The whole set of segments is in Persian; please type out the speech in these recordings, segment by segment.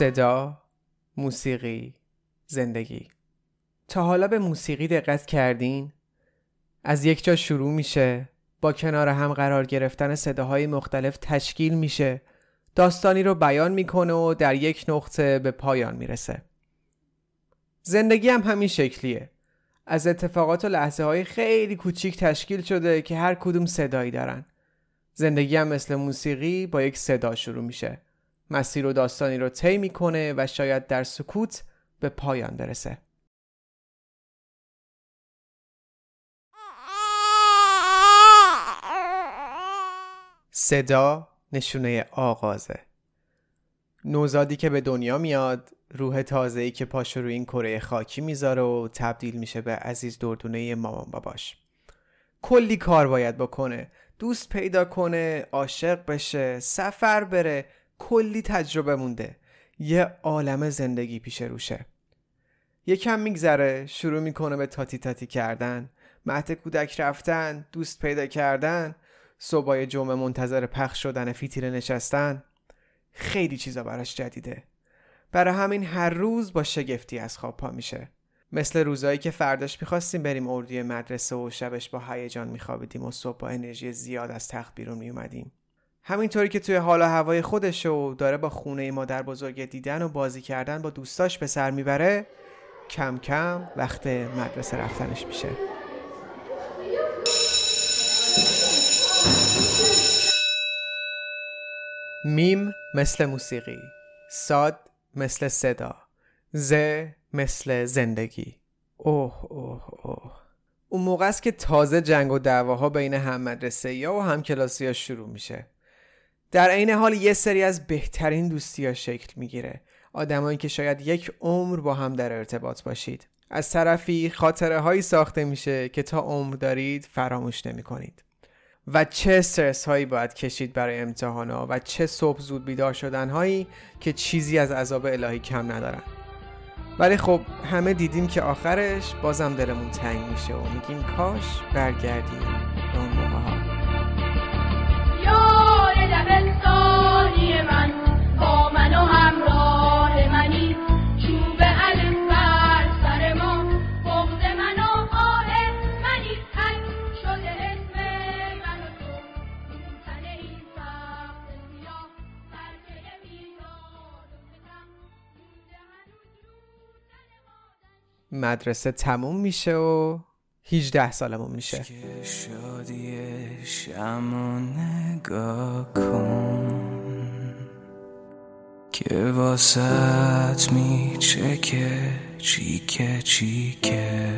صدا، موسیقی، زندگی. تا حالا به موسیقی دقت کردین؟ از یک جا شروع میشه با کنار هم قرار گرفتن صداهای مختلف تشکیل میشه داستانی رو بیان می‌کنه و در یک نقطه به پایان می‌رسه. زندگی هم همین شکلیه. از اتفاقات و لحظه های خیلی کوچیک تشکیل شده که هر کدوم صدایی دارن. زندگی هم مثل موسیقی با یک صدا شروع میشه. مسیر و داستانی رو طی می‌کنه و شاید در سکوت به پایان برسه. صدا نشونه آغازه. نوزادی که به دنیا میاد روح تازه‌ای که پاش روی این کره خاکی می‌ذاره و تبدیل میشه به عزیز دردونه مامان باباش. کلی کار باید بکنه. دوست پیدا کنه عاشق بشه سفر بره کلی تجربه مونده. یه عالم زندگی پیش روشه. یکم میگذره شروع می‌کنه به تاتی تاتی کردن مهد کودک رفتن دوست پیدا کردن صبحای جمعه منتظر پخش شدن فیتیل نشستن. خیلی چیزا براش جدیده. برای همین هر روز با شگفتی از خواب پا میشه. مثل روزایی که فرداش می‌خواستیم بریم اردوی مدرسه و شبش با هیجان میخوابیدیم و صبح با انرژی زیاد از تخت بیرون میومدیم همینطوری که توی حال و هوای خودش و داره با خونه مادر بزرگ دیدن و بازی کردن با دوستاش به سر می‌بره کم کم وقت مدرسه رفتنش میشه. میم مثل موسیقی ساد مثل صدا ز مثل زندگی. اوه اوه اوه. اون موقع است که تازه جنگ و دعواها بین هم مدرسه یا و هم کلاسی ها شروع میشه. در عین حال یه سری از بهترین دوستی ها شکل می‌گیره. آدمایی که شاید یک عمر با هم در ارتباط باشید. از طرفی خاطره هایی ساخته میشه که تا عمر دارید فراموش نمی کنید و چه استرس هایی باید کشید برای امتحان ها و چه صبح زود بیدار شدن هایی که چیزی از عذاب الهی کم ندارن. ولی خب همه دیدیم که آخرش بازم دلمون تنگ میشه و میگیم کاش برگردیم. مدرسه تموم میشه و 18 سالمون میشه. شادی شمو نگاه کن. که واسط میچکه چیکه چیکه.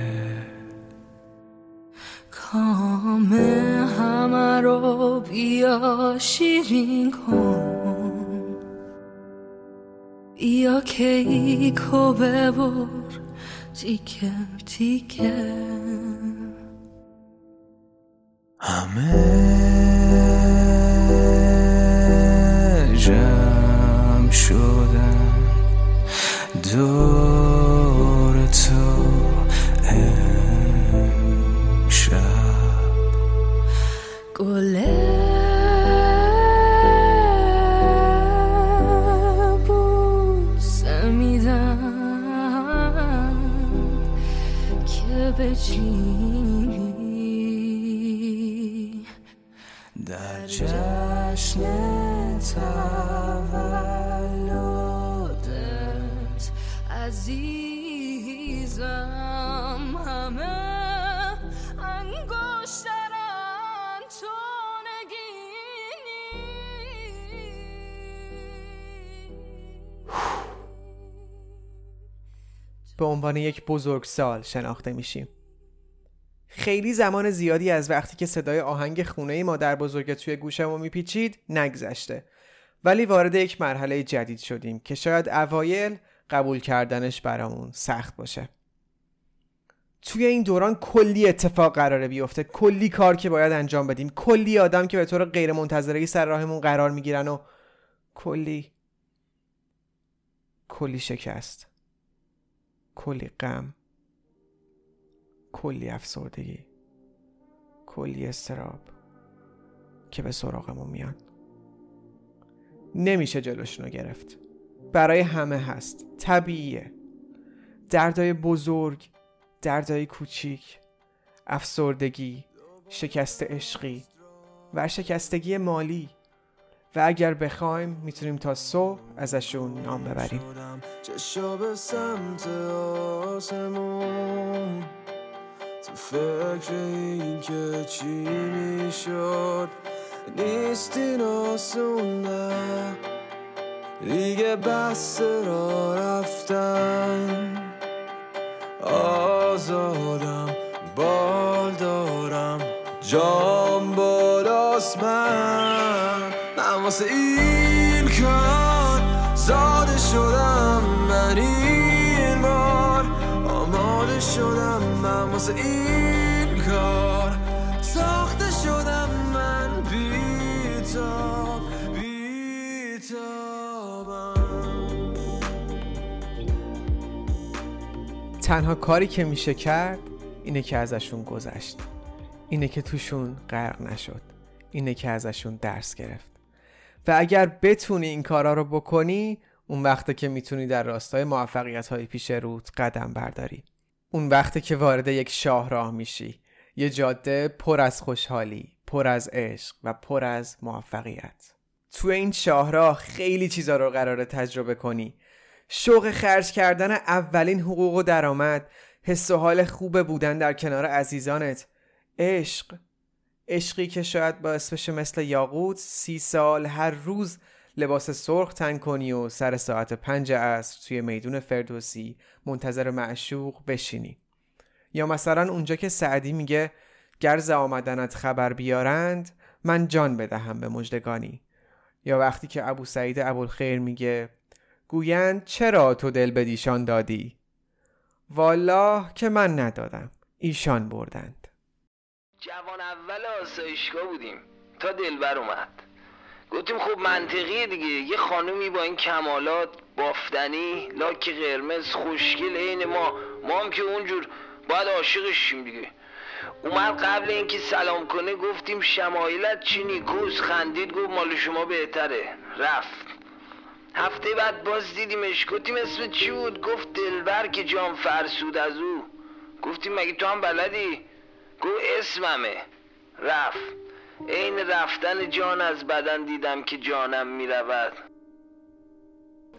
کام همه رو بیا شیرین کن. بیا کیکو ببر تیکه تیکه. همه جمع شدن. دور جشن تولدت. عزیزم همه انگشترن تو نگینی. به عنوان یک بزرگسال شناخته میشیم. خیلی زمان زیادی از وقتی که صدای آهنگ خونه مادر بزرگ توی گوشمو میپیچید نگذشته. ولی وارد یک مرحله جدید شدیم که شاید اوایل قبول کردنش برامون سخت باشه. توی این دوران کلی اتفاق قراره بیفته. کلی کار که باید انجام بدیم. کلی آدم که به طور غیر منتظره سر راهمون قرار می‌گیرن و کلی کلی شکست. کلی غم. کلی افسردگی کلی استراب که به سراغمون میان. نمیشه جلوشونو گرفت. برای همه هست. طبیعیه. دردای بزرگ دردای کوچیک افسردگی شکست عشقی ورشکستگی مالی. و اگر بخوایم می‌تونیم تا صبح ازشون نام ببریم. تو فکر این که چی می‌شد؟ نیست این آسون نه. دیگه بس را رفتن. آزادم بال دارم. جام بالاست من. من واسه این کار زاده شدم. من این کار ساخته شدم من بیتاب بیتابم تنها کاری که میشه کرد اینه که ازشون گذشت. اینه که توشون غرق نشد. اینه که ازشون درس گرفت. و اگر بتونی این کارا رو بکنی اون وقته که می‌تونی در راستای موفقیت های پیش روت قدم برداری. اون وقته که وارد یک شاهراه میشی. یه جاده پر از خوشحالی پر از عشق و پر از موفقیت. تو این شاهراه خیلی چیزا رو قراره تجربه کنی. شوق خرج کردن اولین حقوق و درآمد حس و حال خوب بودن در کنار عزیزانت. عشق. عشقی که شاید باعث بشه مثل یاقوت سی سال هر روز لباس سرخ تن کنی و سر ساعت پنج عصر توی میدون فردوسی منتظر معشوق بشینی. یا مثلا اونجا که سعدی میگه گر ز آمدنت خبر بیارند من جان بدهم به مژدگانی. یا وقتی که ابو سعید ابوالخیر میگه گویند چرا تو دل به دیشان دادی؟ والله که من ندادم ایشان بردند. جوان اول آسایشگاه بودیم تا دلبر اومد. گفتیم خب منطقیه دیگه. یه خانومی با این کمالات بافتنی لاک قرمز خوشگل عین ما. ما هم که اونجور باید عاشقش شیم دیگه. اومد قبل اینکه سلام کنه گفتیم شمایلت چی نیکوس خندید گفت مال شما بهتره. رفت. هفته بعد باز دیدیمش. گفتیم اسم چی بود؟ گفت دلبر که جام فرسود از او. گفتیم مگه تو هم بلدی؟ گفت اسممه. رفت. عین رفتن جان از بدن دیدم که جانم می‌رود.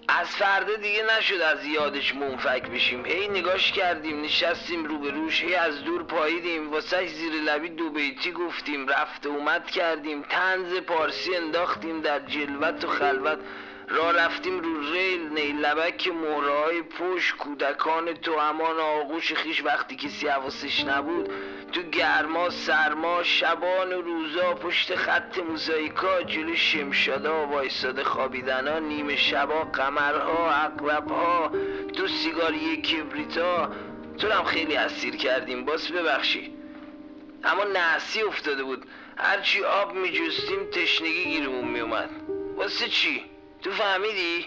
از فردا دیگه نشد از یادش منفک بشیم. هی نگاش کردیم نشستیم روبروش. هی از دور پاییدیم. واسه زیر لبی دو بیتی گفتیم. رفت اومد کردیم. تنز پارسی انداختیم در جلوت و خلوت. را رفتیم رو ریل نیلبک مهره های پشت کودکان تو همان آغوش خیش وقتی کسی حواسش نبود. تو گرما سرما شبان و روزا پشت خط موزاییکا جلو شمشادا وایساده خوابیدنا نیمه شبا قمرها عقربها تو سیگاری کبریتا. تو هم خیلی اسیر کردیم باز ببخشی. اما نحسی افتاده بود. هرچی آب میجستیم تشنگی گیرمون میومد واسه چی؟ تو فهمیدی؟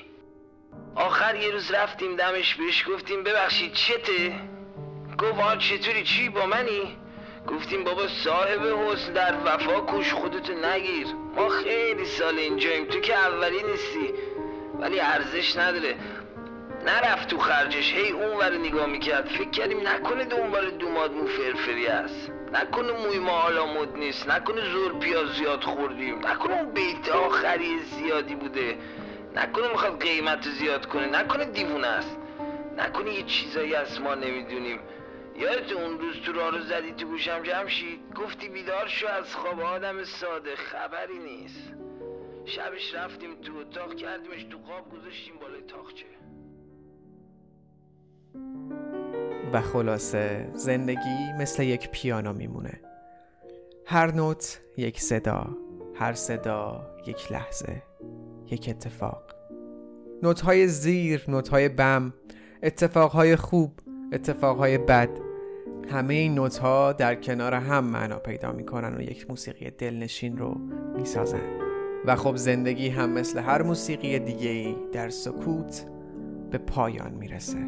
آخر یه روز رفتیم دمش بهش گفتیم ببخشید چته؟ گفت آه چطوری؟ چی با منی؟ گفتیم بابا صاحب حسن در وفا کوش خودتو نگیر. ما خیلی سال اینجاییم تو که اولی نیستی. ولی ارزش نداره. نرفت تو خرجش هی اون ور نگاه می‌کرد. فکر کردیم نکنه دنبال دوماد مو فرفری است نکنه موی ما حالا مد نیست. نکنه زور پیاز زیاد خوردیم. نکنه اون بیت آخری زیادی بوده. نکنه می‌خواد قیمت زیاد کنه نکنه دیوونه است. نکنه یه چیزایی از ما نمی‌دونیم. یادت اون روز تو رو زدی تو گوشم جمشید؟ گفتی بیدار شو از خواب آدم ساده خبری نیست. شبش رفتیم تو اتاق کردیمش تو خواب گذاشتیم بالای تاخچه. و خلاصه زندگی مثل یک پیانو میمونه. هر نوت یک صدا هر صدا یک لحظه. یک اتفاق. نوتهای زیر نوتهای بم اتفاقهای خوب اتفاقهای بد همه این نوت ها در کنار هم معنا پیدا می‌کنن و یک موسیقی دلنشین رو می‌سازن. و خب زندگی هم مثل هر موسیقی دیگه در سکوت به پایان می‌رسه.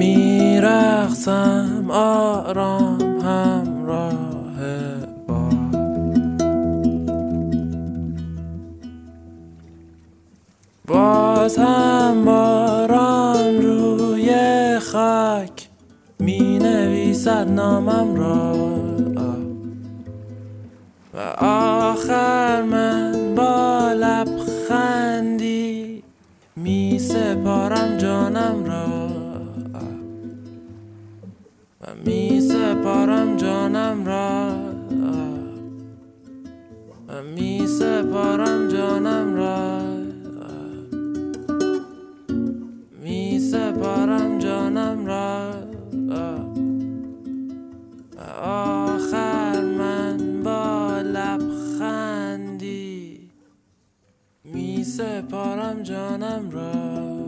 میرقصم آرام همراه باد باز هم باران روی خاک می نویسد نامم را. و آخر من با لبخندی می سپارم جانم را. سپارم جانم را. می سپارم جانم را. می سپارم جانم را. آخر من با لبخندی. می سپارم جانم را.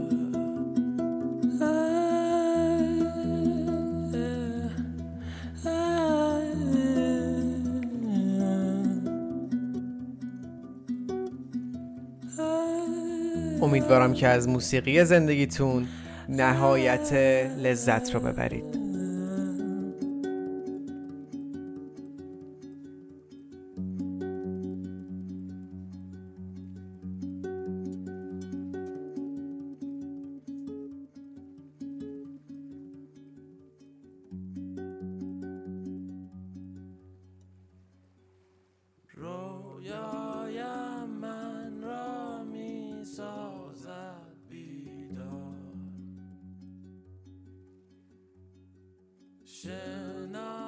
امیدوارم که از موسیقی زندگیتون نهایت لذت رو ببرید. بیدار شنا